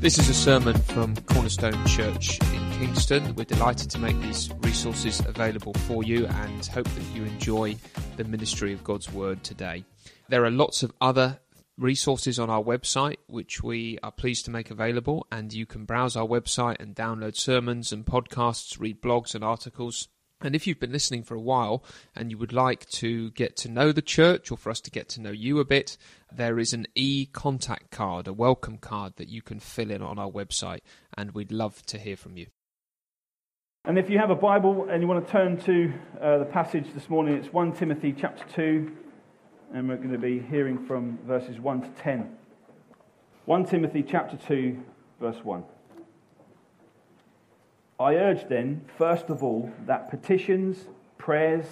This is a sermon from Cornerstone Church in Kingston. We're delighted to make these resources available for you and hope that you enjoy the ministry of God's Word today. There are lots of other resources on our website which we are pleased to make available, and you can browse our website and download sermons and podcasts, read blogs and articles. And if you've been listening for a while and you would like to get to know the church or for us to get to know you a bit, there is an e contact card, a welcome card that you can fill in on our website, and we'd love to hear from you. And if you have a Bible and you want to turn to uh, the passage this morning, it's 1 Timothy chapter 2, and we're going to be hearing from verses 1 to 10. 1 Timothy chapter 2, verse 1. I urge then, first of all, that petitions, prayers,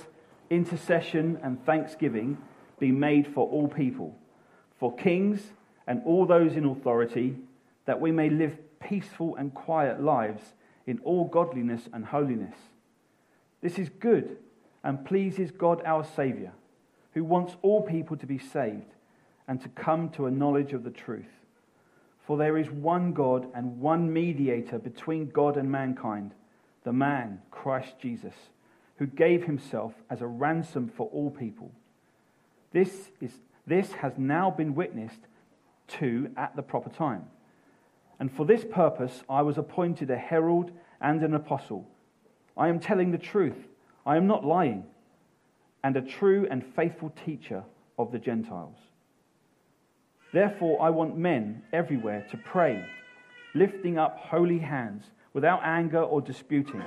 intercession, and thanksgiving be made for all people, for kings and all those in authority, that we may live peaceful and quiet lives in all godliness and holiness. This is good and pleases God our Saviour, who wants all people to be saved and to come to a knowledge of the truth. For there is one God and one mediator between God and mankind, the man, Christ Jesus, who gave himself as a ransom for all people. This, is, this has now been witnessed to at the proper time. And for this purpose I was appointed a herald and an apostle. I am telling the truth, I am not lying, and a true and faithful teacher of the Gentiles. Therefore, I want men everywhere to pray, lifting up holy hands without anger or disputing.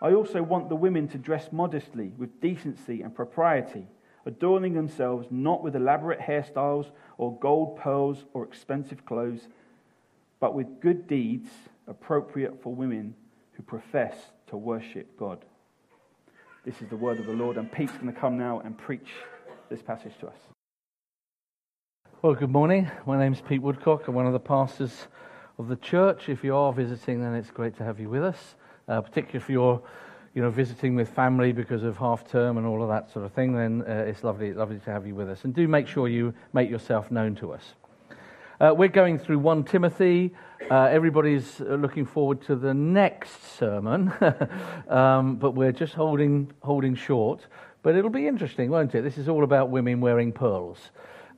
I also want the women to dress modestly, with decency and propriety, adorning themselves not with elaborate hairstyles or gold pearls or expensive clothes, but with good deeds appropriate for women who profess to worship God. This is the word of the Lord, and Pete's going to come now and preach this passage to us. Well, good morning. My name's Pete Woodcock. I'm one of the pastors of the church. If you are visiting, then it's great to have you with us, uh, particularly if you're you know, visiting with family because of half term and all of that sort of thing, then uh, it's lovely, lovely to have you with us. And do make sure you make yourself known to us. Uh, we're going through 1 Timothy. Uh, everybody's looking forward to the next sermon, um, but we're just holding, holding short. But it'll be interesting, won't it? This is all about women wearing pearls.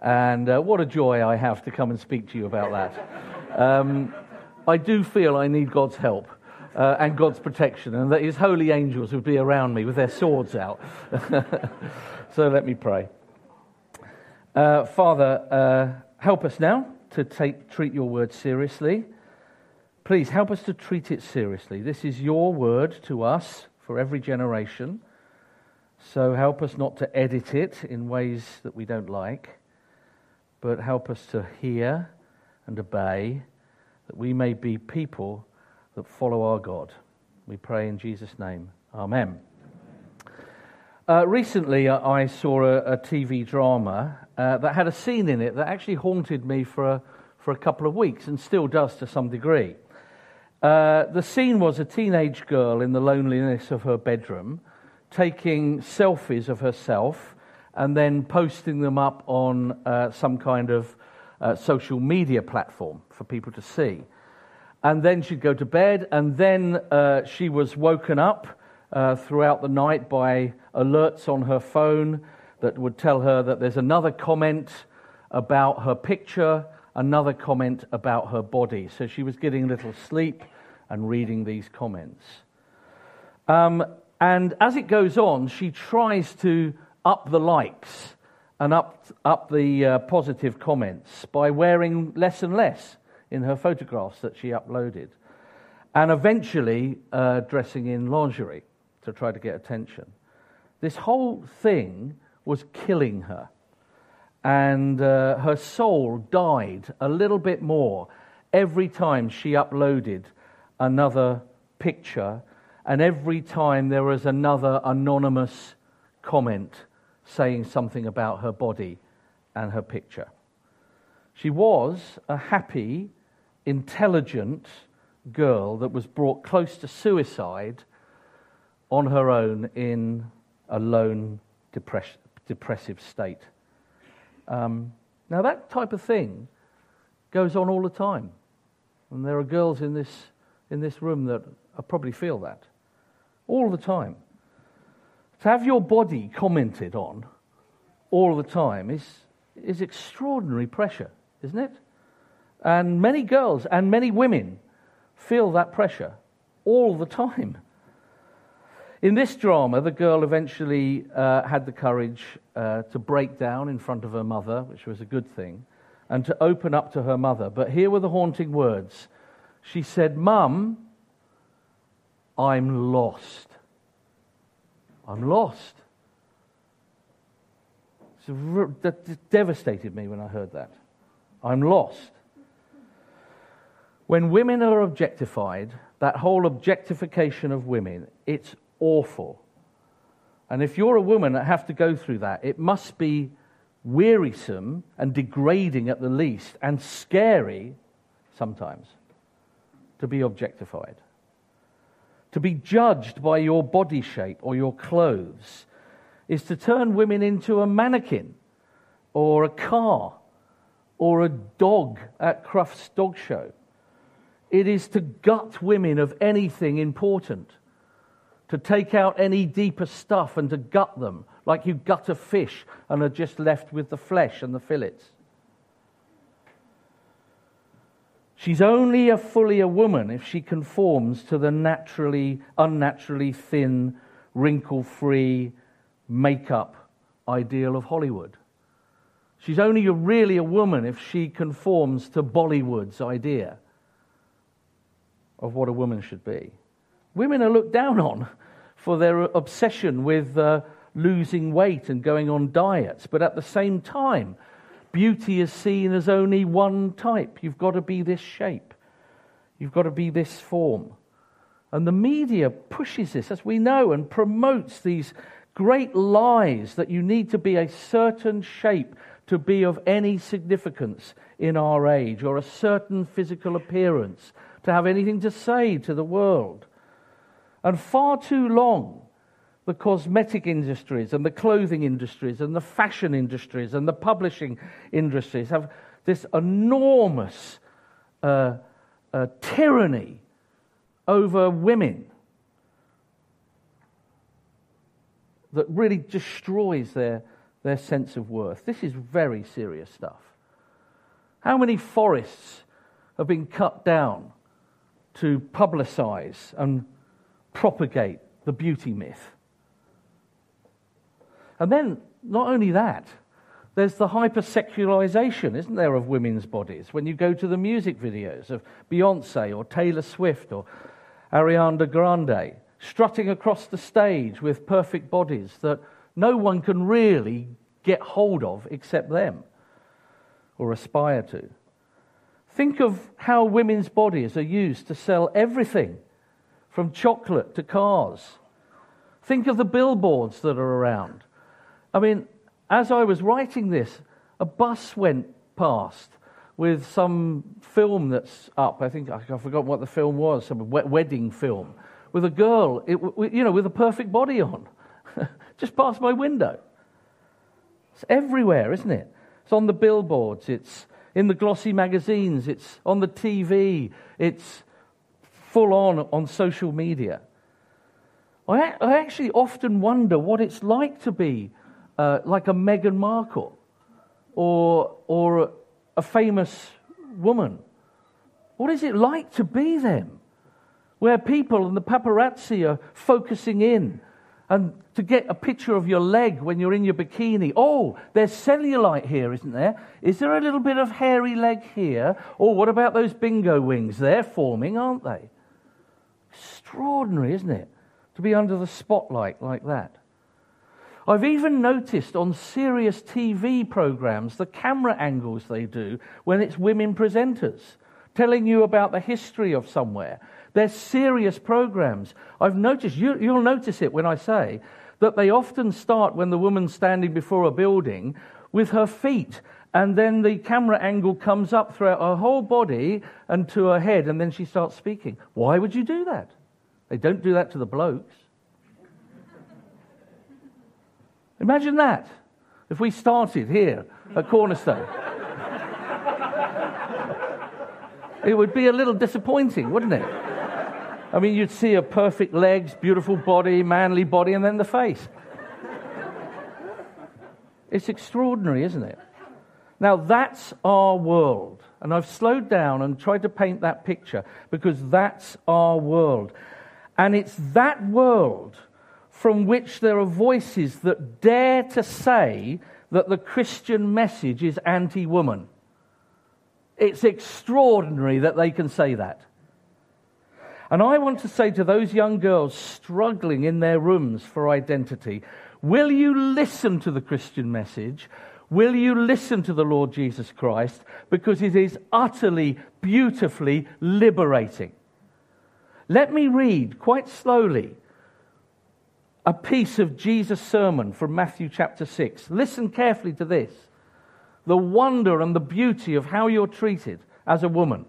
And uh, what a joy I have to come and speak to you about that. Um, I do feel I need God's help. Uh, and God's protection, and that His holy angels would be around me with their swords out. so let me pray. Uh, Father, uh, help us now to take, treat your word seriously. Please help us to treat it seriously. This is your word to us for every generation. So help us not to edit it in ways that we don't like but help us to hear and obey, that we may be people that follow our God. We pray in Jesus' name. Amen. Uh, recently, uh, I saw a, a TV drama uh, that had a scene in it that actually haunted me for a, for a couple of weeks and still does to some degree. Uh, the scene was a teenage girl in the loneliness of her bedroom taking selfies of herself and then posting them up on uh, some kind of uh, social media platform for people to see. And then she'd go to bed, and then uh, she was woken up uh, throughout the night by alerts on her phone that would tell her that there's another comment about her picture, another comment about her body. So she was getting a little sleep and reading these comments. Um, and as it goes on, she tries to up the likes and up, up the uh, positive comments by wearing less and less in her photographs that she uploaded. And eventually uh, dressing in lingerie to try to get attention. This whole thing was killing her. And uh, her soul died a little bit more every time she uploaded another picture, and every time there was another anonymous comment saying something about her body and her picture. She was a happy, intelligent girl that was brought close to suicide on her own in a lone, depress- depressive state. Um, now, that type of thing goes on all the time. And there are girls in this, in this room that probably feel that all the time. To have your body commented on all the time is, is extraordinary pressure, isn't it? And many girls and many women feel that pressure all the time. In this drama, the girl eventually uh, had the courage uh, to break down in front of her mother, which was a good thing, and to open up to her mother. But here were the haunting words. She said, Mum, I'm lost. I'm lost. That devastated me when I heard that. I'm lost. When women are objectified, that whole objectification of women, it's awful. And if you're a woman that have to go through that, it must be wearisome and degrading at the least, and scary sometimes to be objectified. To be judged by your body shape or your clothes is to turn women into a mannequin or a car or a dog at Crufts Dog Show. It is to gut women of anything important, to take out any deeper stuff and to gut them, like you gut a fish and are just left with the flesh and the fillets. She's only a fully a woman if she conforms to the naturally, unnaturally thin, wrinkle free makeup ideal of Hollywood. She's only a, really a woman if she conforms to Bollywood's idea of what a woman should be. Women are looked down on for their obsession with uh, losing weight and going on diets, but at the same time, beauty is seen as only one type. You've got to be this shape, you've got to be this form. And the media pushes this, as we know, and promotes these great lies that you need to be a certain shape to be of any significance in our age, or a certain physical appearance to have anything to say to the world. And far too long, the cosmetic industries and the clothing industries and the fashion industries and the publishing industries have this enormous uh, uh, tyranny over women that really destroys their, their sense of worth. This is very serious stuff. How many forests have been cut down to publicize and propagate the beauty myth? And then, not only that, there's the hypersexualization, isn't there, of women's bodies? When you go to the music videos of Beyonce or Taylor Swift or Ariana Grande, strutting across the stage with perfect bodies that no one can really get hold of except them or aspire to. Think of how women's bodies are used to sell everything from chocolate to cars. Think of the billboards that are around. I mean, as I was writing this, a bus went past with some film that's up. I think I forgot what the film was, some wedding film with a girl, it, you know, with a perfect body on, just past my window. It's everywhere, isn't it? It's on the billboards, it's in the glossy magazines, it's on the TV, it's full on on social media. I, I actually often wonder what it's like to be uh, like a Meghan Markle or, or a famous woman. What is it like to be them? where people and the paparazzi are focusing in and to get a picture of your leg when you're in your bikini. Oh, there's cellulite here, isn't there? Is there a little bit of hairy leg here? Or what about those bingo wings? They're forming, aren't they? Extraordinary, isn't it? To be under the spotlight like that. I've even noticed on serious TV programs the camera angles they do when it's women presenters telling you about the history of somewhere they're serious programs. I've noticed, you, you'll notice it when I say that they often start when the woman's standing before a building with her feet, and then the camera angle comes up throughout her whole body and to her head, and then she starts speaking. Why would you do that? They don't do that to the blokes. Imagine that if we started here at Cornerstone. it would be a little disappointing, wouldn't it? I mean, you'd see a perfect legs, beautiful body, manly body, and then the face. It's extraordinary, isn't it? Now, that's our world. And I've slowed down and tried to paint that picture because that's our world. And it's that world from which there are voices that dare to say that the Christian message is anti woman. It's extraordinary that they can say that. And I want to say to those young girls struggling in their rooms for identity will you listen to the Christian message? Will you listen to the Lord Jesus Christ? Because it is utterly, beautifully liberating. Let me read quite slowly a piece of Jesus' sermon from Matthew chapter 6. Listen carefully to this the wonder and the beauty of how you're treated as a woman.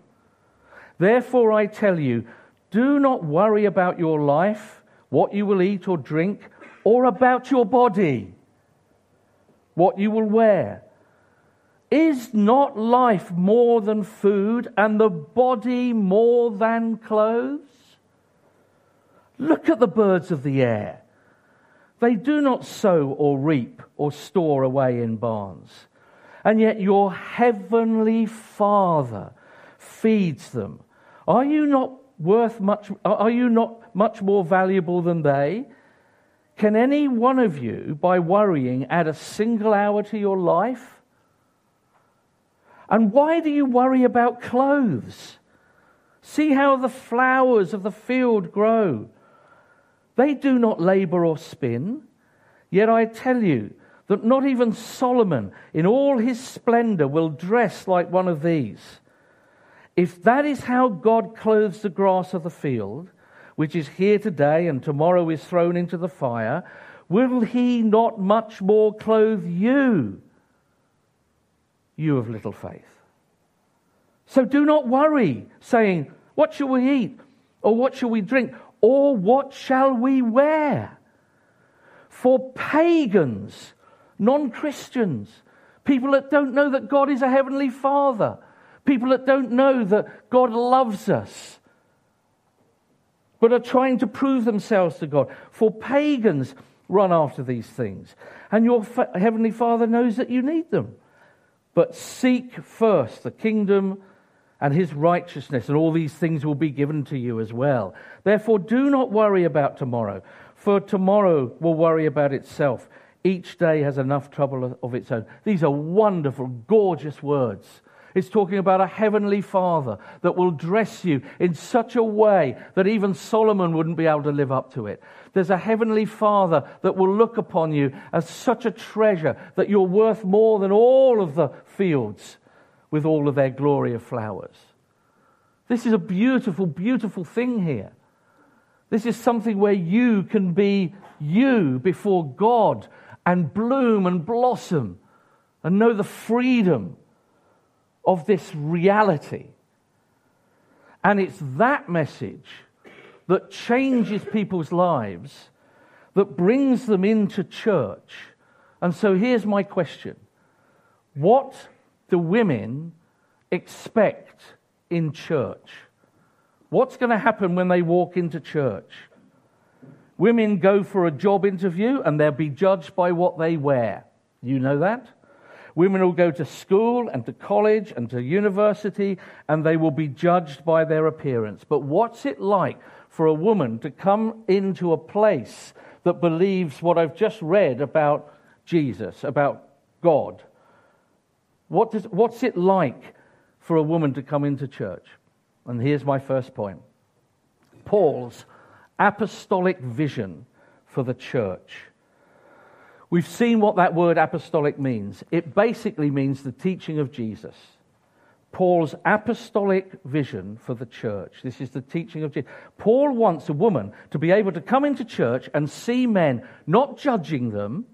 Therefore, I tell you, do not worry about your life, what you will eat or drink, or about your body, what you will wear. Is not life more than food, and the body more than clothes? Look at the birds of the air. They do not sow or reap or store away in barns, and yet your heavenly Father feeds them. Are you not worth much? Are you not much more valuable than they? Can any one of you, by worrying, add a single hour to your life? And why do you worry about clothes? See how the flowers of the field grow. They do not labor or spin. Yet I tell you that not even Solomon, in all his splendor, will dress like one of these. If that is how God clothes the grass of the field, which is here today and tomorrow is thrown into the fire, will he not much more clothe you, you of little faith? So do not worry, saying, What shall we eat? Or what shall we drink? Or what shall we wear? For pagans, non Christians, people that don't know that God is a heavenly Father, people that don't know that God loves us, but are trying to prove themselves to God. For pagans run after these things, and your fa- heavenly Father knows that you need them. But seek first the kingdom and his righteousness, and all these things will be given to you as well. Therefore, do not worry about tomorrow, for tomorrow will worry about itself. Each day has enough trouble of its own. These are wonderful, gorgeous words. It's talking about a heavenly Father that will dress you in such a way that even Solomon wouldn't be able to live up to it. There's a heavenly Father that will look upon you as such a treasure that you're worth more than all of the fields with all of their glory of flowers. This is a beautiful, beautiful thing here. This is something where you can be you before God and bloom and blossom and know the freedom of this reality. And it's that message that changes people's lives, that brings them into church. And so here's my question What do women expect in church? What's going to happen when they walk into church? Women go for a job interview and they'll be judged by what they wear. You know that? Women will go to school and to college and to university and they will be judged by their appearance. But what's it like for a woman to come into a place that believes what I've just read about Jesus, about God? What does, what's it like for a woman to come into church? And here's my first point Paul's apostolic vision for the church. We've seen what that word apostolic means. It basically means the teaching of Jesus. Paul's apostolic vision for the church. This is the teaching of Jesus. Paul wants a woman to be able to come into church and see men not judging them,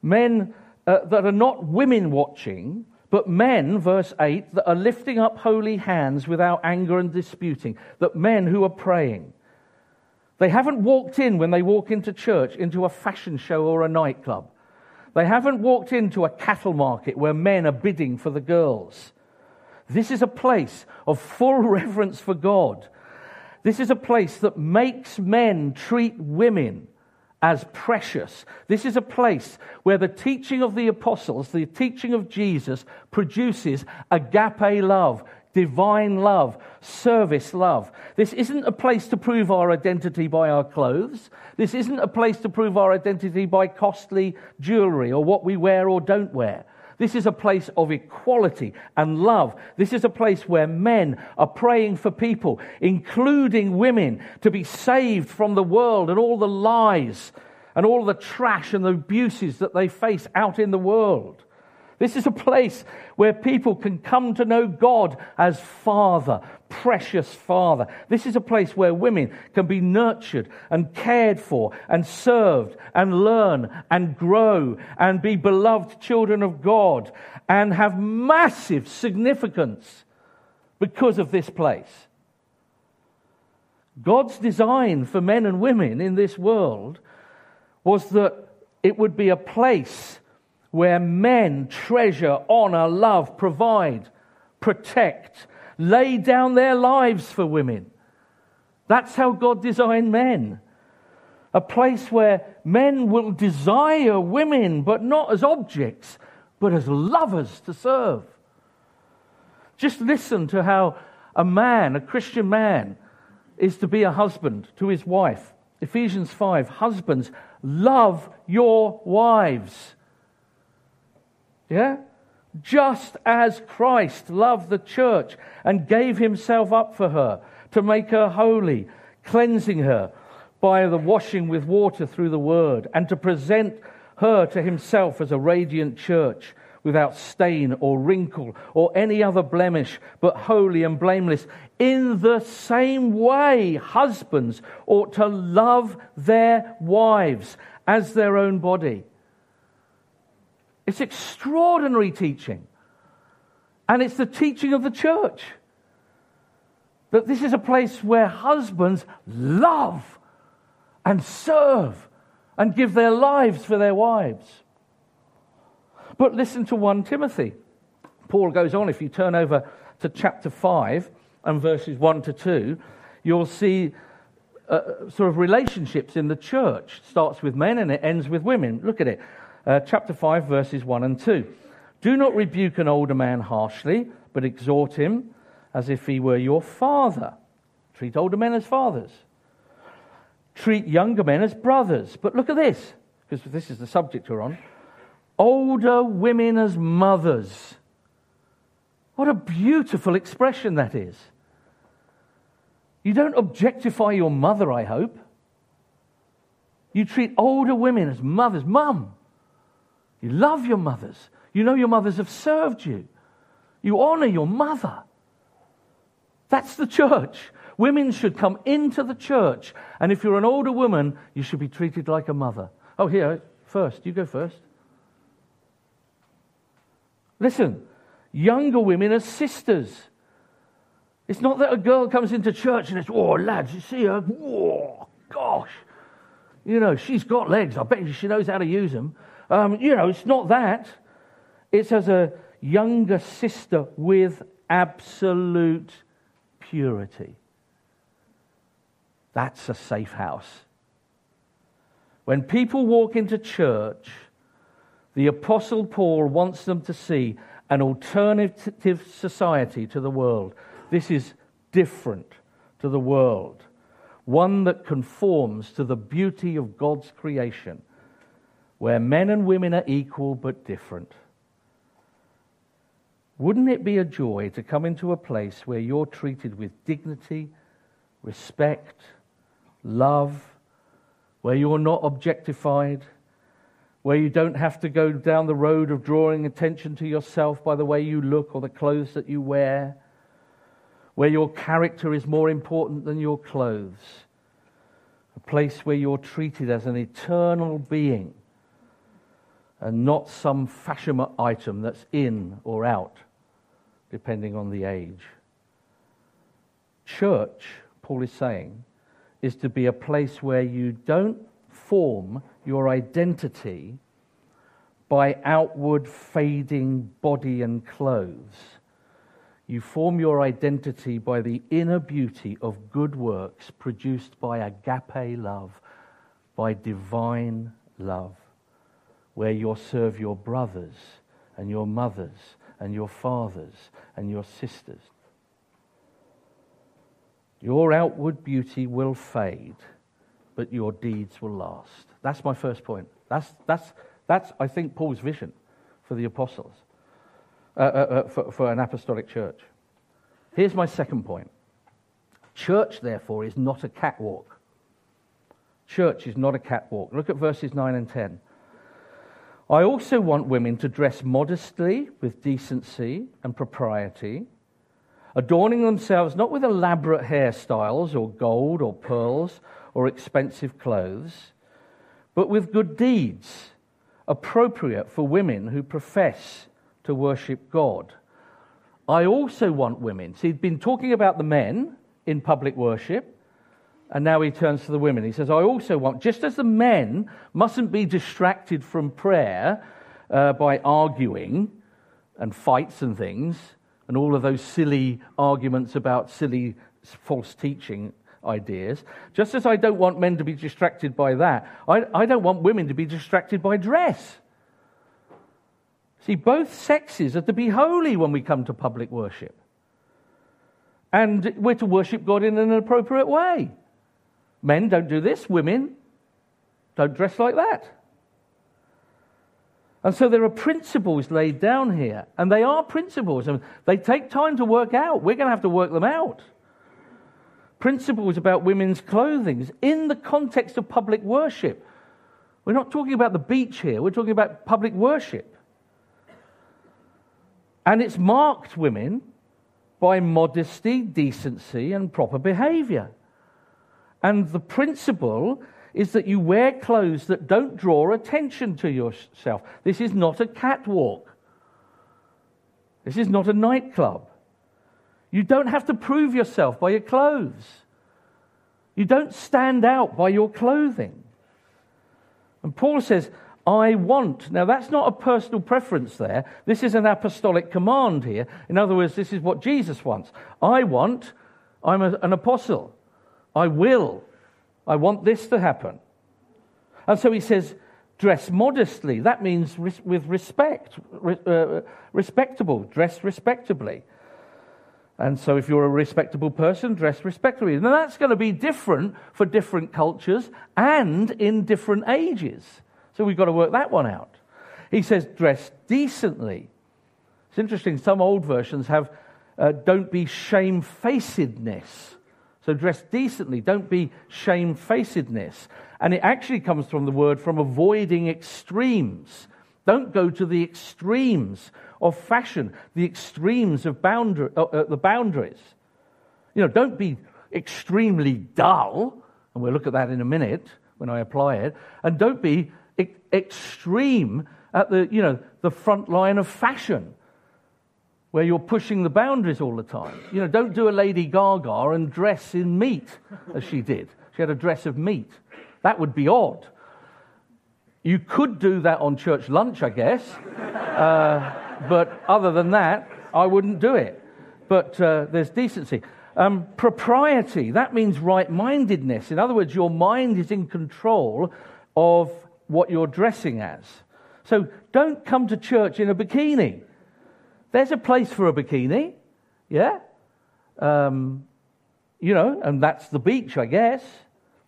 men uh, that are not women watching, but men, verse 8, that are lifting up holy hands without anger and disputing, that men who are praying. They haven't walked in when they walk into church into a fashion show or a nightclub. They haven't walked into a cattle market where men are bidding for the girls. This is a place of full reverence for God. This is a place that makes men treat women as precious. This is a place where the teaching of the apostles, the teaching of Jesus, produces agape love, divine love, service love. This isn't a place to prove our identity by our clothes. This isn't a place to prove our identity by costly jewelry or what we wear or don't wear. This is a place of equality and love. This is a place where men are praying for people, including women, to be saved from the world and all the lies and all the trash and the abuses that they face out in the world. This is a place where people can come to know God as Father, precious Father. This is a place where women can be nurtured and cared for and served and learn and grow and be beloved children of God and have massive significance because of this place. God's design for men and women in this world was that it would be a place where men treasure, honor, love, provide, protect, lay down their lives for women. That's how God designed men. A place where men will desire women, but not as objects, but as lovers to serve. Just listen to how a man, a Christian man, is to be a husband to his wife. Ephesians 5 Husbands, love your wives yeah? Just as Christ loved the church and gave himself up for her to make her holy, cleansing her by the washing with water through the word, and to present her to himself as a radiant church without stain or wrinkle or any other blemish, but holy and blameless. In the same way, husbands ought to love their wives as their own body. It's extraordinary teaching. And it's the teaching of the church. That this is a place where husbands love and serve and give their lives for their wives. But listen to 1 Timothy. Paul goes on, if you turn over to chapter 5 and verses 1 to 2, you'll see uh, sort of relationships in the church. It starts with men and it ends with women. Look at it uh, chapter 5, verses 1 and 2. Do not rebuke an older man harshly, but exhort him as if he were your father. Treat older men as fathers. Treat younger men as brothers. But look at this, because this is the subject we're on. Older women as mothers. What a beautiful expression that is. You don't objectify your mother, I hope. You treat older women as mothers. Mum, you love your mothers. You know your mothers have served you. You honor your mother. That's the church. Women should come into the church. And if you're an older woman, you should be treated like a mother. Oh, here, first. You go first. Listen, younger women are sisters. It's not that a girl comes into church and it's, oh, lads, you see her? Oh, gosh. You know, she's got legs. I bet she knows how to use them. Um, you know, it's not that. It's as a younger sister with absolute purity. That's a safe house. When people walk into church, the Apostle Paul wants them to see an alternative society to the world. This is different to the world, one that conforms to the beauty of God's creation where men and women are equal but different. Wouldn't it be a joy to come into a place where you're treated with dignity, respect, love, where you're not objectified, where you don't have to go down the road of drawing attention to yourself by the way you look or the clothes that you wear, where your character is more important than your clothes, a place where you're treated as an eternal being and not some fashion item that's in or out, depending on the age. Church, Paul is saying, is to be a place where you don't form your identity by outward fading body and clothes. You form your identity by the inner beauty of good works produced by agape love, by divine love, where you serve your brothers and your mothers and your fathers and your sisters. Your outward beauty will fade, but your deeds will last. That's my first point. That's, that's, that's I think, Paul's vision for the apostles, uh, uh, uh, for, for an apostolic church. Here's my second point Church, therefore, is not a catwalk. Church is not a catwalk. Look at verses 9 and 10. I also want women to dress modestly with decency and propriety, adorning themselves not with elaborate hairstyles or gold or pearls or expensive clothes, but with good deeds appropriate for women who profess to worship God. I also want women. See, he'd been talking about the men in public worship, and now he turns to the women. He says, I also want, just as the men mustn't be distracted from prayer uh, by arguing and fights and things, and all of those silly arguments about silly false teaching ideas, just as I don't want men to be distracted by that, I, I don't want women to be distracted by dress. See, both sexes are to be holy when we come to public worship. And we're to worship God in an appropriate way. Men don't do this, women don't dress like that. And so there are principles laid down here, and they are principles, and they take time to work out. We're going to have to work them out. Principles about women's clothing in the context of public worship. We're not talking about the beach here, we're talking about public worship. And it's marked women by modesty, decency, and proper behavior. And the principle is that you wear clothes that don't draw attention to yourself. This is not a catwalk. This is not a nightclub. You don't have to prove yourself by your clothes. You don't stand out by your clothing. And Paul says, I want. Now, that's not a personal preference there. This is an apostolic command here. In other words, this is what Jesus wants. I want, I'm a, an apostle. I will. I want this to happen. And so he says, dress modestly. That means res- with respect, re- uh, respectable, dress respectably. And so if you're a respectable person, dress respectably. Now that's going to be different for different cultures and in different ages. So we've got to work that one out. He says, dress decently. It's interesting, some old versions have, uh, don't be shamefacedness. So dress decently, don't be shamefacedness. And it actually comes from the word from avoiding extremes. Don't go to the extremes of fashion, the extremes of boundary, uh, uh, the boundaries. You know, don't be extremely dull, and we'll look at that in a minute when I apply it, and don't be extreme at the, you know, the front line of fashion where you're pushing the boundaries all the time. You know, don't do a Lady Gaga and dress in meat as she did. She had a dress of meat. That would be odd. You could do that on church lunch, I guess. Uh, but other than that, I wouldn't do it. But uh, there's decency. Um, propriety, that means right mindedness. In other words, your mind is in control of what you're dressing as. So don't come to church in a bikini. There's a place for a bikini, yeah? Um, you know, and that's the beach, I guess,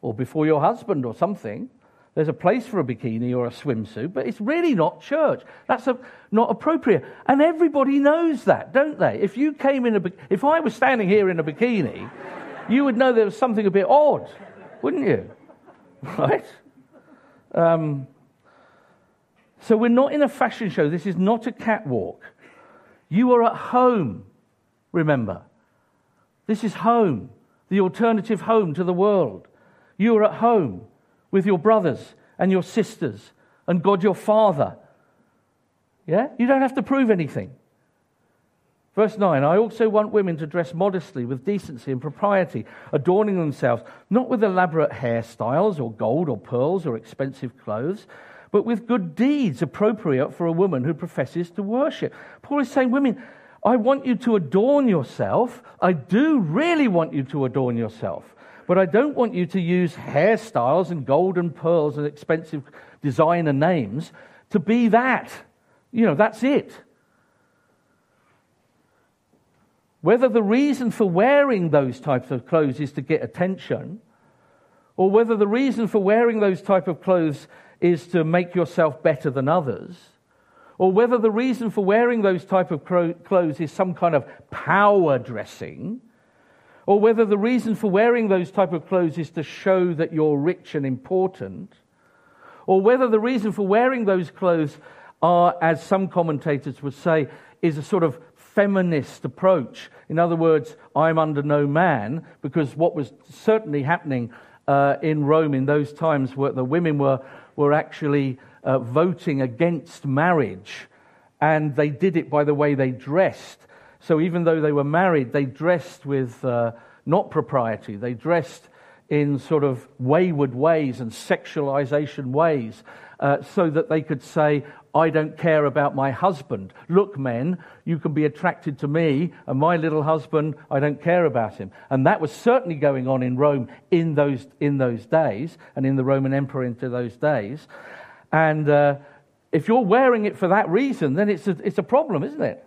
or before your husband or something. There's a place for a bikini or a swimsuit, but it's really not church. That's a, not appropriate. And everybody knows that, don't they? If you came in a, if I was standing here in a bikini, you would know there was something a bit odd, wouldn't you? Right? Um, so we're not in a fashion show. This is not a catwalk. You are at home, remember. This is home, the alternative home to the world. You are at home with your brothers and your sisters and God your Father. Yeah? You don't have to prove anything. Verse 9 I also want women to dress modestly with decency and propriety, adorning themselves not with elaborate hairstyles or gold or pearls or expensive clothes, but with good deeds appropriate for a woman who professes to worship. Paul is saying, Women, I want you to adorn yourself. I do really want you to adorn yourself. But I don't want you to use hairstyles and gold and pearls and expensive designer names to be that. You know, that's it. Whether the reason for wearing those types of clothes is to get attention, or whether the reason for wearing those type of clothes is to make yourself better than others, or whether the reason for wearing those type of clothes is some kind of power dressing, or whether the reason for wearing those type of clothes is to show that you're rich and important, or whether the reason for wearing those clothes are, as some commentators would say, is a sort of feminist approach. In other words, I'm under no man, because what was certainly happening uh, in Rome in those times were the women were, were actually uh, voting against marriage, and they did it by the way they dressed. So even though they were married, they dressed with uh, not propriety, they dressed in sort of wayward ways and sexualization ways uh, so that they could say, I don't care about my husband. Look, men, you can be attracted to me, and my little husband, I don't care about him. And that was certainly going on in Rome in those, in those days, and in the Roman Empire into those days. And uh, if you're wearing it for that reason, then it's a, it's a problem, isn't it?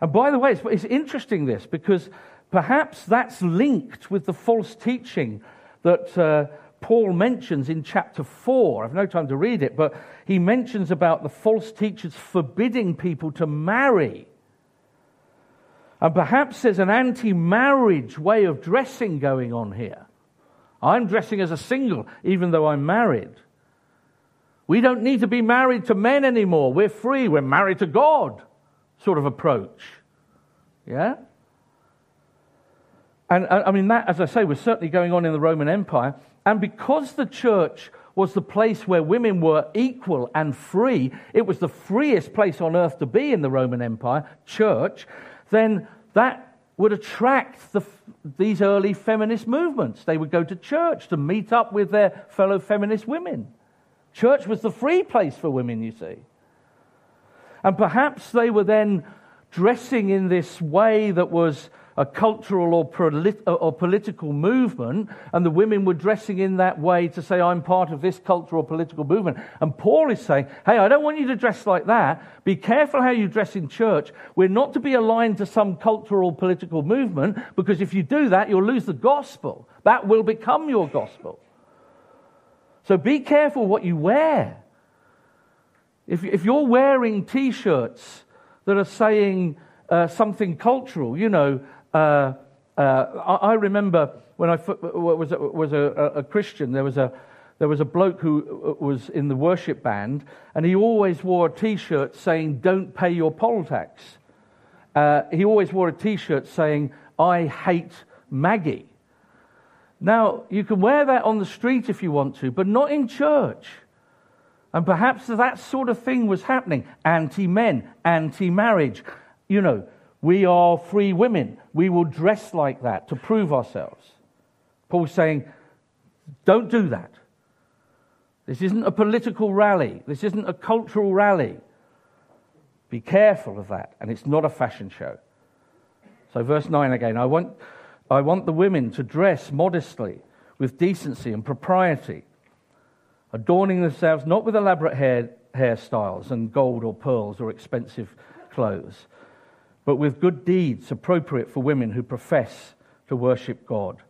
And by the way, it's, it's interesting this because perhaps that's linked with the false teaching that uh, Paul mentions in chapter 4. I've no time to read it, but he mentions about the false teachers forbidding people to marry. And perhaps there's an anti marriage way of dressing going on here. I'm dressing as a single, even though I'm married. We don't need to be married to men anymore. We're free. We're married to God, sort of approach. Yeah? And I mean, that, as I say, was certainly going on in the Roman Empire. And because the church was the place where women were equal and free, it was the freest place on earth to be in the Roman Empire, church, then that would attract the, these early feminist movements. They would go to church to meet up with their fellow feminist women. Church was the free place for women, you see. And perhaps they were then dressing in this way that was a cultural or, polit- or, political movement, and the women were dressing in that way to say, I'm part of this cultural political movement. And Paul is saying, Hey, I don't want you to dress like that. Be careful how you dress in church. We're not to be aligned to some cultural political movement, because if you do that, you'll lose the gospel. That will become your gospel. So be careful what you wear. If, if you're wearing t shirts that are saying uh, something cultural, you know, uh, uh, I, remember when I was, a, was a, a, Christian, there was a, there was a bloke who uh, was in the worship band, and he always wore a t shirt saying, Don't pay your poll tax. Uh, he always wore a t shirt saying, I hate Maggie. Now, you can wear that on the street if you want to, but not in church. And perhaps that sort of thing was happening anti men, anti marriage. You know, we are free women. We will dress like that to prove ourselves. Paul's saying, don't do that. This isn't a political rally, this isn't a cultural rally. Be careful of that. And it's not a fashion show. So, verse 9 again I want I want the women to dress modestly, with decency and propriety, adorning themselves not with elaborate hair, hairstyles and gold or pearls or expensive clothes, but with good deeds appropriate for women who profess to worship God.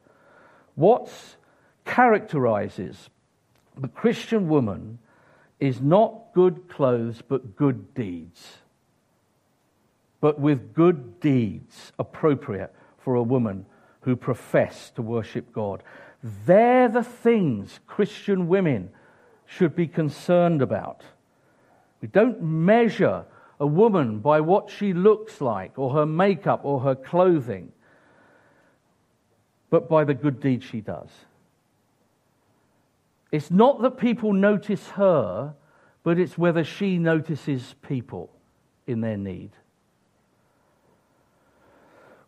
What characterizes the Christian woman is not good clothes, but good deeds. But with good deeds appropriate for a woman who profess to worship God. They're the things Christian women should be concerned about. We don't measure a woman by what she looks like, or her makeup, or her clothing, but by the good deeds she does. It's not that people notice her, but it's whether she notices people in their need.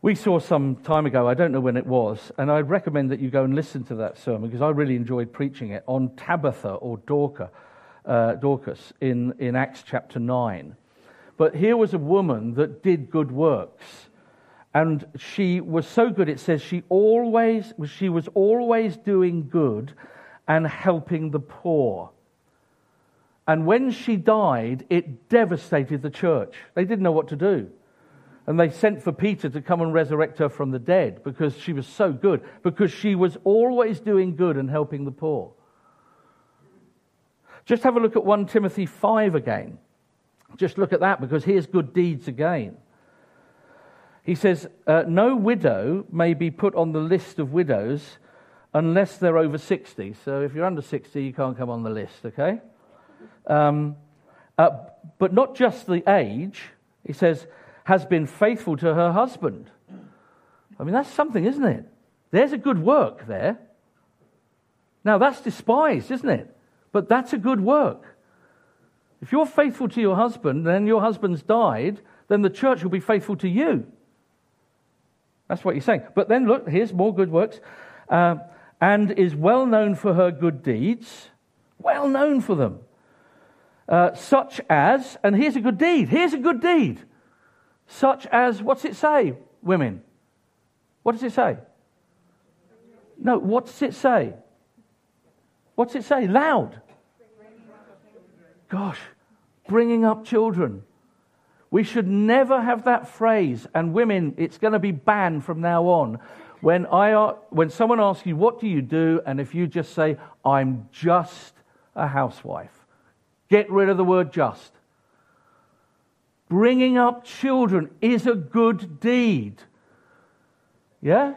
We saw some time ago, I don't know when it was, and I'd recommend that you go and listen to that sermon because I really enjoyed preaching it on Tabitha or Dorcas, uh, Dorcas in, in Acts chapter 9. But here was a woman that did good works. And she was so good, it says she always, she was always doing good and helping the poor. And when she died, it devastated the church. They didn't know what to do. And they sent for Peter to come and resurrect her from the dead because she was so good, because she was always doing good and helping the poor. Just have a look at 1 Timothy 5 again. Just look at that because here's good deeds again. He says, uh, No widow may be put on the list of widows unless they're over 60. So if you're under 60, you can't come on the list, okay? Um, uh, but not just the age. He says, has been faithful to her husband. I mean, that's something, isn't it? There's a good work there. Now, that's despised, isn't it? But that's a good work. If you're faithful to your husband, then your husband's died, then the church will be faithful to you. That's what he's saying. But then look, here's more good works. Uh, and is well known for her good deeds, well known for them. Uh, such as, and here's a good deed, here's a good deed such as, what's it say, women? What does it say? No, what does it say? What's it say? Loud. Gosh, bringing up children. We should never have that phrase, and women, it's going to be banned from now on. When, I, when someone asks you, What do you do? and if you just say, I'm just a housewife, get rid of the word just. Bringing up children is a good deed. Yeah?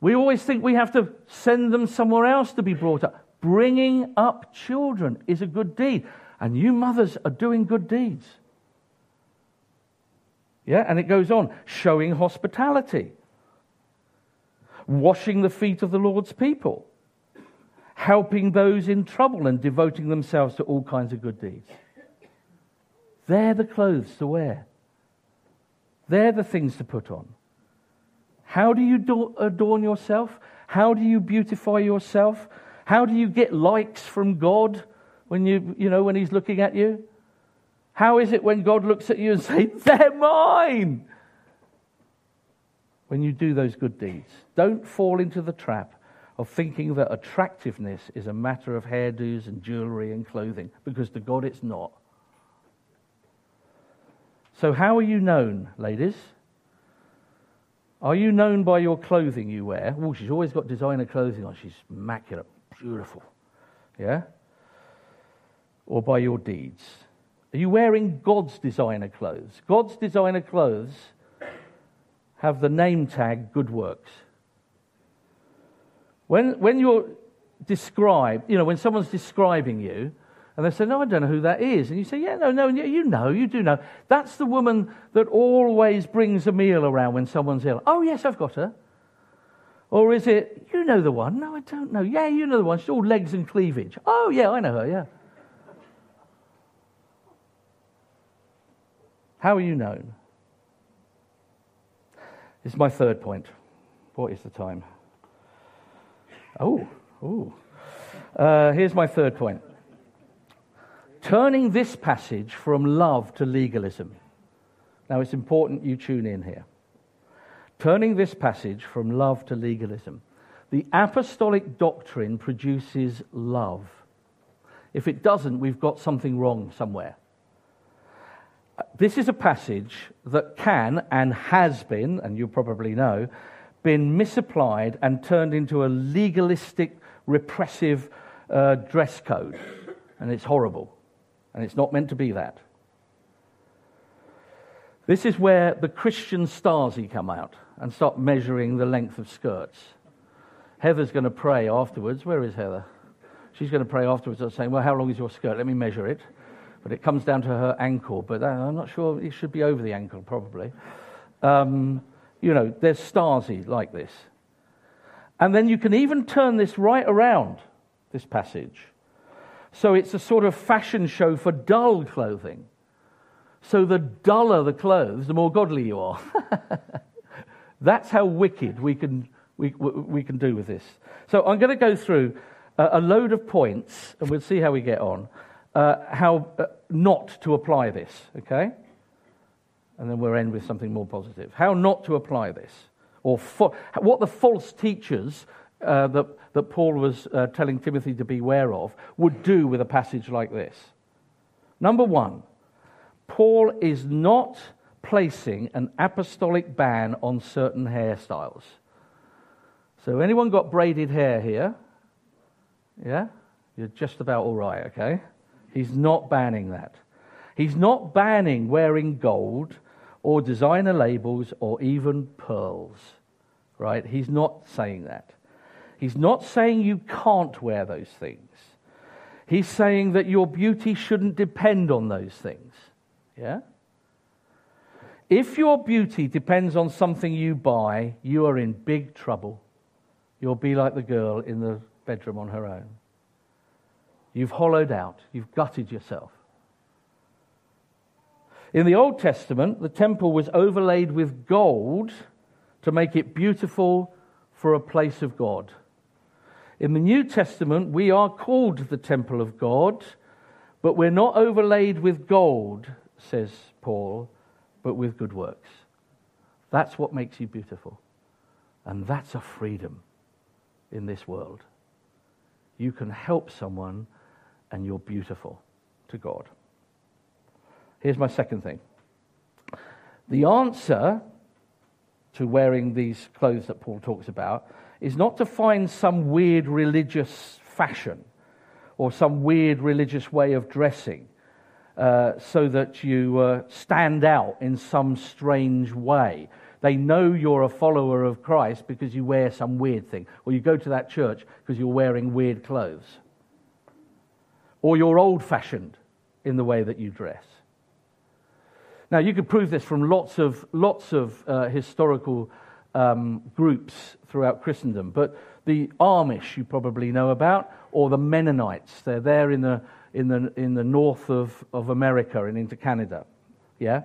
We always think we have to send them somewhere else to be brought up. Bringing up children is a good deed. And you mothers are doing good deeds. Yeah, and it goes on showing hospitality, washing the feet of the Lord's people, helping those in trouble, and devoting themselves to all kinds of good deeds. They're the clothes to wear, they're the things to put on. How do you adorn yourself? How do you beautify yourself? How do you get likes from God when you, you know, when He's looking at you? How is it when God looks at you and says, They're mine? When you do those good deeds, don't fall into the trap of thinking that attractiveness is a matter of hairdos and jewelry and clothing, because to God it's not. So, how are you known, ladies? Are you known by your clothing you wear? Oh, she's always got designer clothing on. She's immaculate, beautiful. Yeah? Or by your deeds? Are you wearing God's designer clothes? God's designer clothes have the name tag good works. When, when you're described, you know, when someone's describing you, and they say, No, I don't know who that is. And you say, Yeah, no, no, you know, you do know. That's the woman that always brings a meal around when someone's ill. Oh, yes, I've got her. Or is it, You know the one? No, I don't know. Yeah, you know the one. She's all legs and cleavage. Oh, yeah, I know her, yeah. How are you known? This is my third point. What is the time? Oh, oh. Uh, here's my third point turning this passage from love to legalism. Now, it's important you tune in here. Turning this passage from love to legalism. The apostolic doctrine produces love. If it doesn't, we've got something wrong somewhere. This is a passage that can and has been, and you probably know, been misapplied and turned into a legalistic, repressive uh, dress code. And it's horrible and it's not meant to be that. This is where the Christian Stasi come out and stop measuring the length of skirts. Heather's going to pray afterwards. Where is Heather? She's going to pray afterwards and saying, Well, how long is your skirt? Let me measure it. But it comes down to her ankle. But I'm not sure it should be over the ankle, probably. Um, you know, there's Stasi like this. And then you can even turn this right around, this passage. So it's a sort of fashion show for dull clothing. So the duller the clothes, the more godly you are. That's how wicked we can, we, we can do with this. So I'm going to go through a, load of points, and we'll see how we get on, uh, how uh, not to apply this, okay? And then we'll end with something more positive. How not to apply this, or fo- what the false teachers uh, that, that Paul was uh, telling Timothy to beware of would do with a passage like this. Number one, Paul is not placing an apostolic ban on certain hairstyles. So, anyone got braided hair here? Yeah? You're just about all right, okay? He's not banning that. He's not banning wearing gold or designer labels or even pearls, right? He's not saying that. He's not saying you can't wear those things. He's saying that your beauty shouldn't depend on those things. Yeah? If your beauty depends on something you buy, you are in big trouble. You'll be like the girl in the bedroom on her own. You've hollowed out, you've gutted yourself. In the Old Testament, the temple was overlaid with gold to make it beautiful for a place of God. In the New Testament, we are called the temple of God, but we're not overlaid with gold, says Paul, but with good works. That's what makes you beautiful. And that's a freedom in this world. You can help someone and you're beautiful to God. Here's my second thing the answer to wearing these clothes that Paul talks about is not to find some weird religious fashion or some weird religious way of dressing uh, so that you uh, stand out in some strange way. They know you're a follower of Christ because you wear some weird thing, or you go to that church because you're wearing weird clothes, or you're old fashioned in the way that you dress. Now, you could prove this from lots of, lots of uh, historical um, groups throughout Christendom, but the Amish you probably know about, or the Mennonites, they're there in the, in the, in the north of, of America and into Canada. Yeah?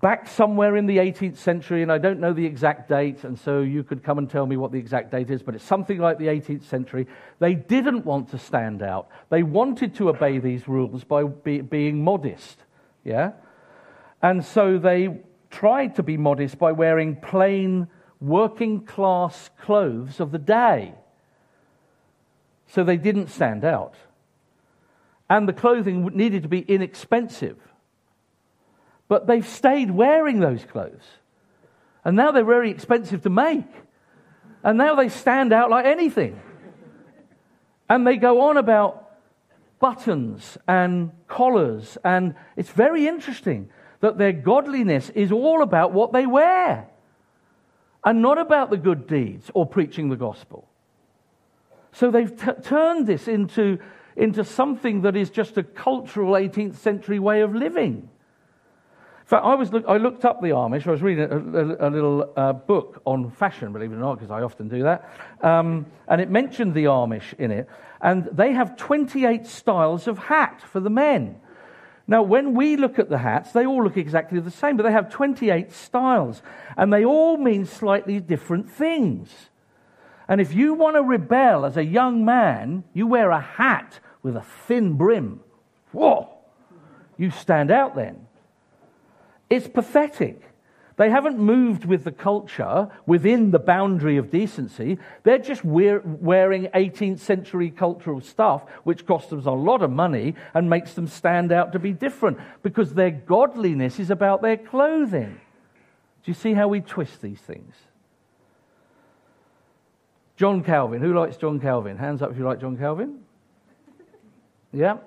Back somewhere in the 18th century, and I don't know the exact date, and so you could come and tell me what the exact date is, but it's something like the 18th century. They didn't want to stand out. They wanted to obey these rules by be, being modest. Yeah? And so they tried to be modest by wearing plain working class clothes of the day. So they didn't stand out. And the clothing needed to be inexpensive. But they've stayed wearing those clothes. And now they're very expensive to make. And now they stand out like anything. And they go on about buttons and collars. And it's very interesting that their godliness is all about what they wear and not about the good deeds or preaching the gospel. So they've t- turned this into, into something that is just a cultural 18th century way of living. In fact, I, was look, I looked up the Amish. I was reading a, a, a little uh, book on fashion, believe it or not, because I often do that. Um, and it mentioned the Amish in it. And they have 28 styles of hat for the men. Now, when we look at the hats, they all look exactly the same, but they have 28 styles, and they all mean slightly different things. And if you want to rebel as a young man, you wear a hat with a thin brim. Whoa! You stand out then. It's pathetic. They haven't moved with the culture within the boundary of decency. They're just wearing 18th century cultural stuff, which costs them a lot of money and makes them stand out to be different because their godliness is about their clothing. Do you see how we twist these things? John Calvin. Who likes John Calvin? Hands up if you like John Calvin. Yeah?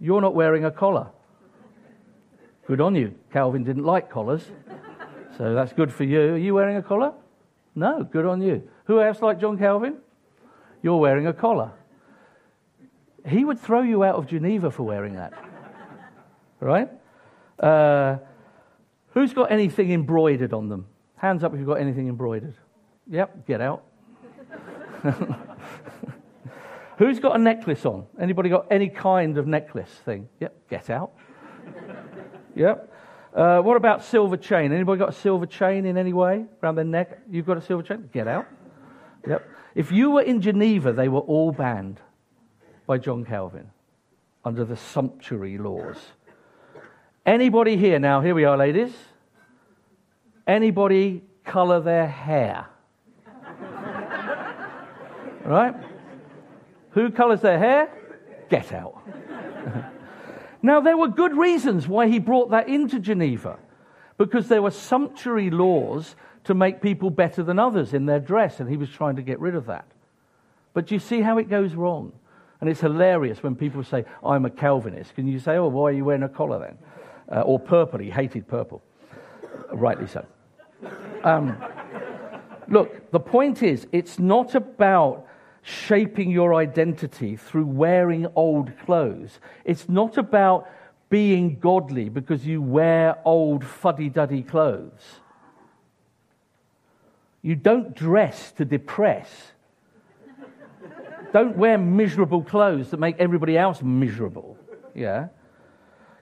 You're not wearing a collar. Good on you. Calvin didn't like collars. So that's good for you. Are you wearing a collar? No, good on you. Who else like John Calvin? You're wearing a collar. He would throw you out of Geneva for wearing that. right? Uh, who's got anything embroidered on them? Hands up if you've got anything embroidered. Yep, get out. Who's got a necklace on? Anybody got any kind of necklace thing? Yep, get out. Yep. Uh, what about silver chain? Anybody got a silver chain in any way around their neck? You've got a silver chain? Get out. Yep. If you were in Geneva, they were all banned. by John Calvin under the sumptuary laws. Anybody here now, here we are, ladies. Anybody colour their hair? right? Who colours their hair? Get out. now, there were good reasons why he brought that into Geneva, because there were sumptuary laws to make people better than others in their dress, and he was trying to get rid of that. But you see how it goes wrong? And it's hilarious when people say, I'm a Calvinist. Can you say, oh, why are you wearing a collar then? Uh, or purple, he hated purple. Rightly so. Um, look, the point is, it's not about shaping your identity through wearing old clothes. It's not about being godly because you wear old fuddy duddy clothes. You don't dress to depress. don't wear miserable clothes that make everybody else miserable. Yeah?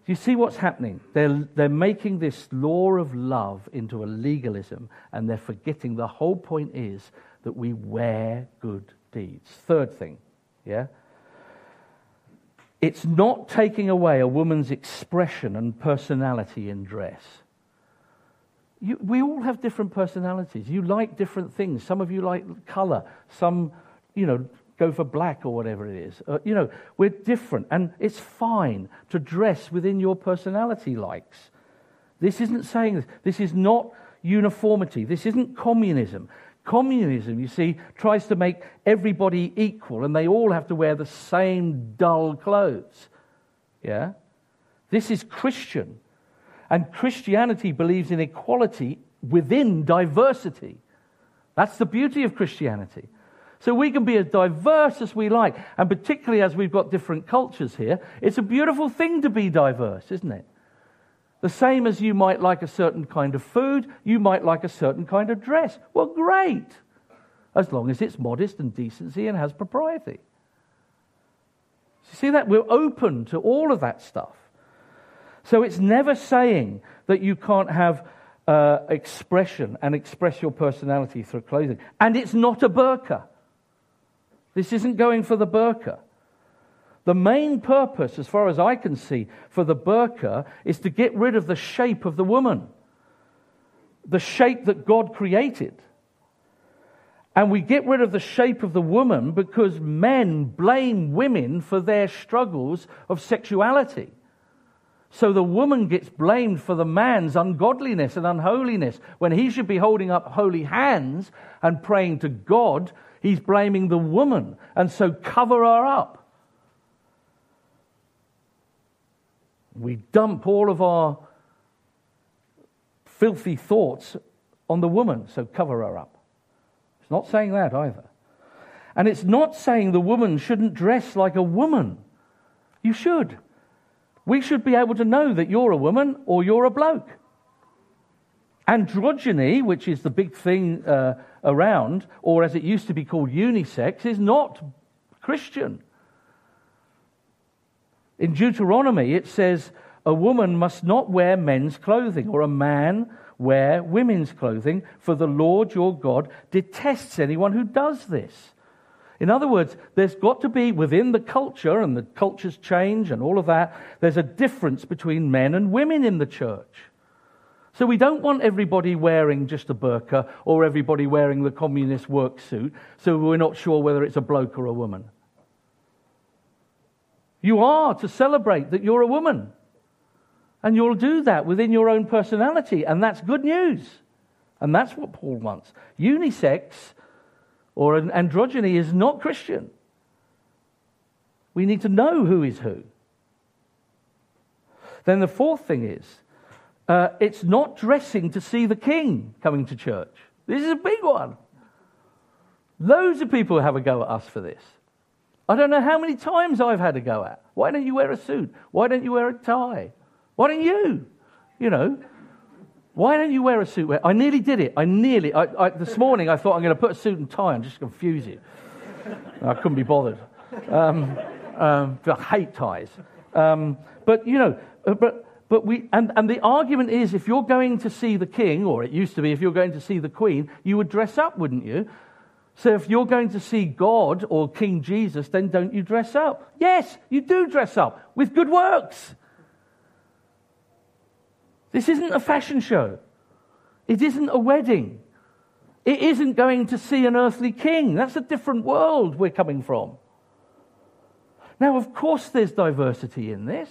you see what's happening? They're, they're making this law of love into a legalism, and they're forgetting the whole point is that we wear good deeds. Third thing, yeah? It's not taking away a woman's expression and personality in dress. You, we all have different personalities. You like different things. Some of you like color. Some, you know, go for black or whatever it is. Uh, you know, we're different, and it's fine to dress within your personality likes. This isn't saying this. This is not uniformity. This isn't communism. Communism, you see, tries to make everybody equal and they all have to wear the same dull clothes. Yeah? This is Christian. And Christianity believes in equality within diversity. That's the beauty of Christianity. So we can be as diverse as we like. And particularly as we've got different cultures here, it's a beautiful thing to be diverse, isn't it? The same as you might like a certain kind of food, you might like a certain kind of dress. Well, great. As long as it's modest and decency and has propriety. You see that? We're open to all of that stuff. So it's never saying that you can't have uh, expression and express your personality through clothing. And it's not a burqa. This isn't going for the burqa. The main purpose, as far as I can see, for the burqa is to get rid of the shape of the woman, the shape that God created. And we get rid of the shape of the woman because men blame women for their struggles of sexuality. So the woman gets blamed for the man's ungodliness and unholiness when he should be holding up holy hands and praying to God He's blaming the woman. And so cover her up. We dump all of our filthy thoughts on the woman, so cover her up. It's not saying that either. And it's not saying the woman shouldn't dress like a woman. You should. We should be able to know that you're a woman or you're a bloke. Androgyny, which is the big thing uh, around, or as it used to be called unisex, is not Christian. In Deuteronomy, it says a woman must not wear men's clothing, or a man wear women's clothing, for the Lord your God detests anyone who does this. In other words, there's got to be within the culture, and the cultures change and all of that, there's a difference between men and women in the church. So we don't want everybody wearing just a burqa or everybody wearing the communist work suit, so we're not sure whether it's a bloke or a woman. You are to celebrate that you're a woman. And you'll do that within your own personality, and that's good news. And that's what Paul wants. Unisex or an androgyny is not Christian. We need to know who is who. Then the fourth thing is uh, it's not dressing to see the king coming to church. This is a big one. Loads of people have a go at us for this. I don't know how many times I've had to go at. Why don't you wear a suit? Why don't you wear a tie? Why don't you? You know, why don't you wear a suit? I nearly did it. I nearly. I, I, this morning I thought I'm going to put a suit and tie and just confuse you. I couldn't be bothered. Um, um, I hate ties. Um, but you know, uh, but but we, and, and the argument is if you're going to see the king, or it used to be if you're going to see the queen, you would dress up, wouldn't you? So if you're going to see God or King Jesus, then don't you dress up? Yes, you do dress up with good works. This isn't a fashion show. It isn't a wedding. It isn't going to see an earthly king. That's a different world we're coming from. Now, of course, there's diversity in this.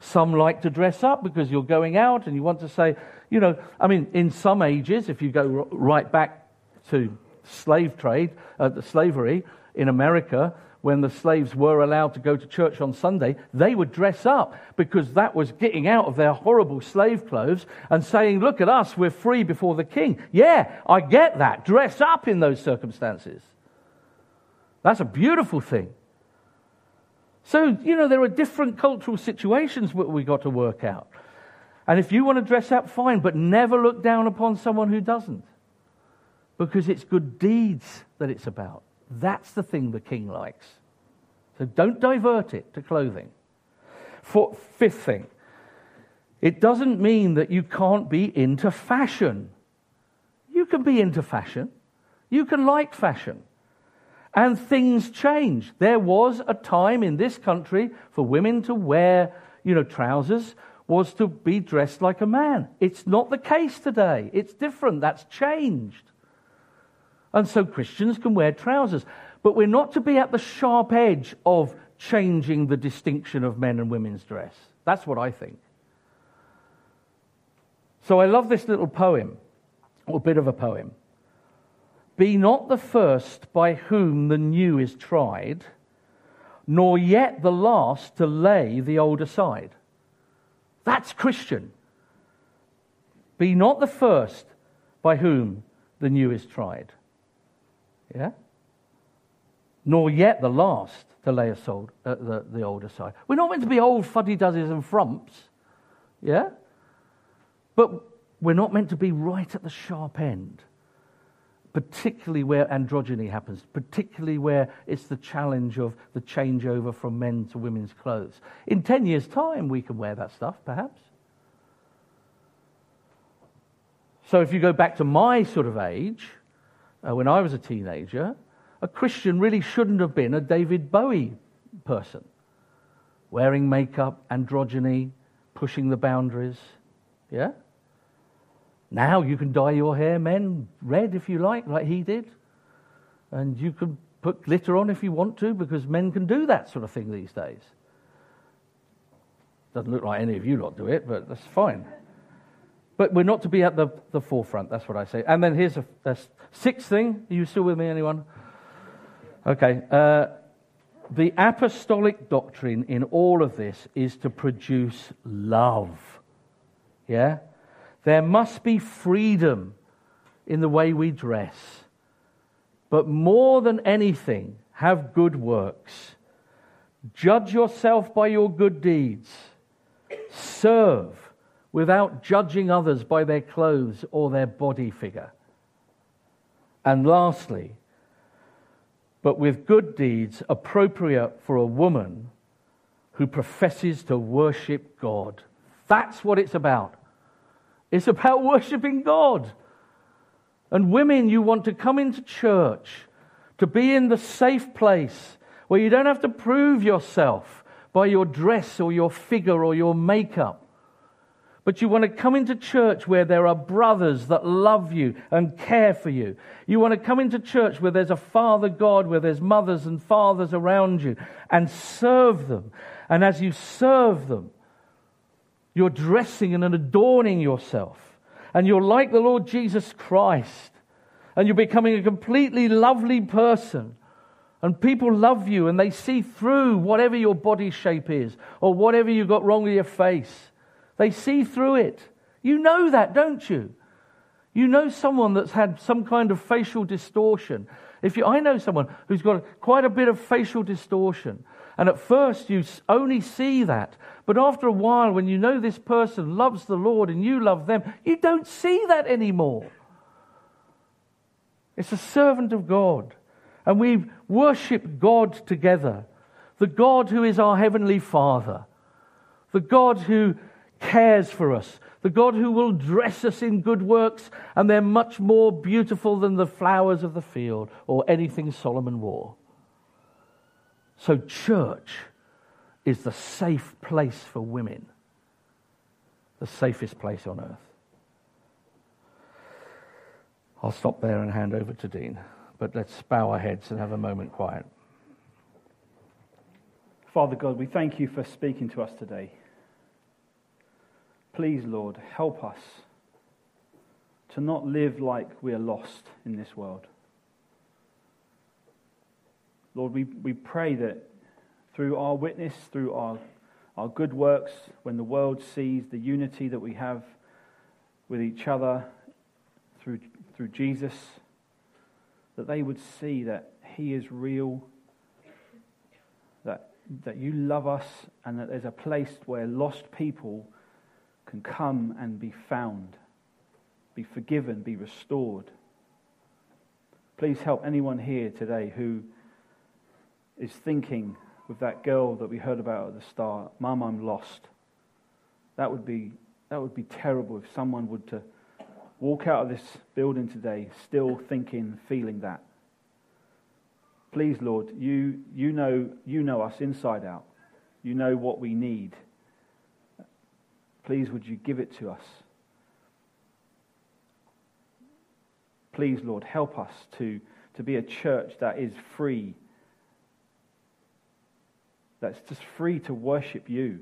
Some like to dress up because you're going out and you want to say, you know, I mean, in some ages, if you go right back to slave trade, uh, the slavery in America, when the slaves were allowed to go to church on Sunday, they would dress up because that was getting out of their horrible slave clothes and saying, Look at us, we're free before the king. Yeah, I get that. Dress up in those circumstances. That's a beautiful thing. So, you know, there are different cultural situations we've got to work out. And if you want to dress up, fine, but never look down upon someone who doesn't. Because it's good deeds that it's about. That's the thing the king likes. So don't divert it to clothing. For, fifth thing, it doesn't mean that you can't be into fashion. You can be into fashion, you can like fashion. And things change. There was a time in this country for women to wear, you know, trousers was to be dressed like a man. It's not the case today. It's different. That's changed. And so Christians can wear trousers. But we're not to be at the sharp edge of changing the distinction of men and women's dress. That's what I think. So I love this little poem, or bit of a poem. Be not the first by whom the new is tried, nor yet the last to lay the old aside. That's Christian. Be not the first by whom the new is tried. Yeah? Nor yet the last to lay aside, uh, the, the old aside. We're not meant to be old fuddy duddies and frumps. Yeah? But we're not meant to be right at the sharp end particularly where androgyny happens, particularly where it's the challenge of the changeover from men to women's clothes. In 10 years' time, we can wear that stuff, perhaps. So if you go back to my sort of age, uh, when I was a teenager, a Christian really shouldn't have been a David Bowie person. Wearing makeup, androgyny, pushing the boundaries. Yeah? Now you can dye your hair, men, red if you like, like he did. And you can put glitter on if you want to, because men can do that sort of thing these days. Doesn't look like any of you lot do it, but that's fine. But we're not to be at the, the forefront, that's what I say. And then here's a, sixth thing. Are you still with me, anyone? Okay. Uh, the apostolic doctrine in all of this is to produce love. Yeah? There must be freedom in the way we dress. But more than anything, have good works. Judge yourself by your good deeds. Serve without judging others by their clothes or their body figure. And lastly, but with good deeds appropriate for a woman who professes to worship God. That's what it's about. It's about worshiping God. And women, you want to come into church to be in the safe place where you don't have to prove yourself by your dress or your figure or your makeup. But you want to come into church where there are brothers that love you and care for you. You want to come into church where there's a Father God, where there's mothers and fathers around you, and serve them. And as you serve them, you're dressing and adorning yourself. And you're like the Lord Jesus Christ. And you're becoming a completely lovely person. And people love you and they see through whatever your body shape is or whatever you've got wrong with your face. They see through it. You know that, don't you? You know someone that's had some kind of facial distortion. If you, I know someone who's got quite a bit of facial distortion, and at first you only see that, but after a while, when you know this person loves the Lord and you love them, you don't see that anymore. It's a servant of God. And we worship God together. The God who is our Heavenly Father. The God who cares for us, the God who will dress us in good works, and they're much more beautiful than the flowers of the field or anything Solomon wore. So, church is the safe place for women, the safest place on earth. I'll stop there and hand over to Dean, but let's bow our heads and have a moment quiet. Father God, we thank you for speaking to us today. Please, Lord, help us to not live like we are lost in this world. Lord, we, we pray that through our witness, through our, our good works, when the world sees the unity that we have with each other through, through Jesus, that they would see that He is real, that, that you love us, and that there's a place where lost people can come and be found, be forgiven, be restored. Please help anyone here today who is thinking with that girl that we heard about at the start, Mum, I'm lost. That would be, that would be terrible if someone would to walk out of this building today still thinking, feeling that. Please, Lord, you, you, know, you know us inside out. You know what we need. Please, would you give it to us? Please, Lord, help us to, to be a church that is free that's just free to worship you.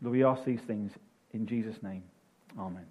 Lord, we ask these things in Jesus' name. Amen.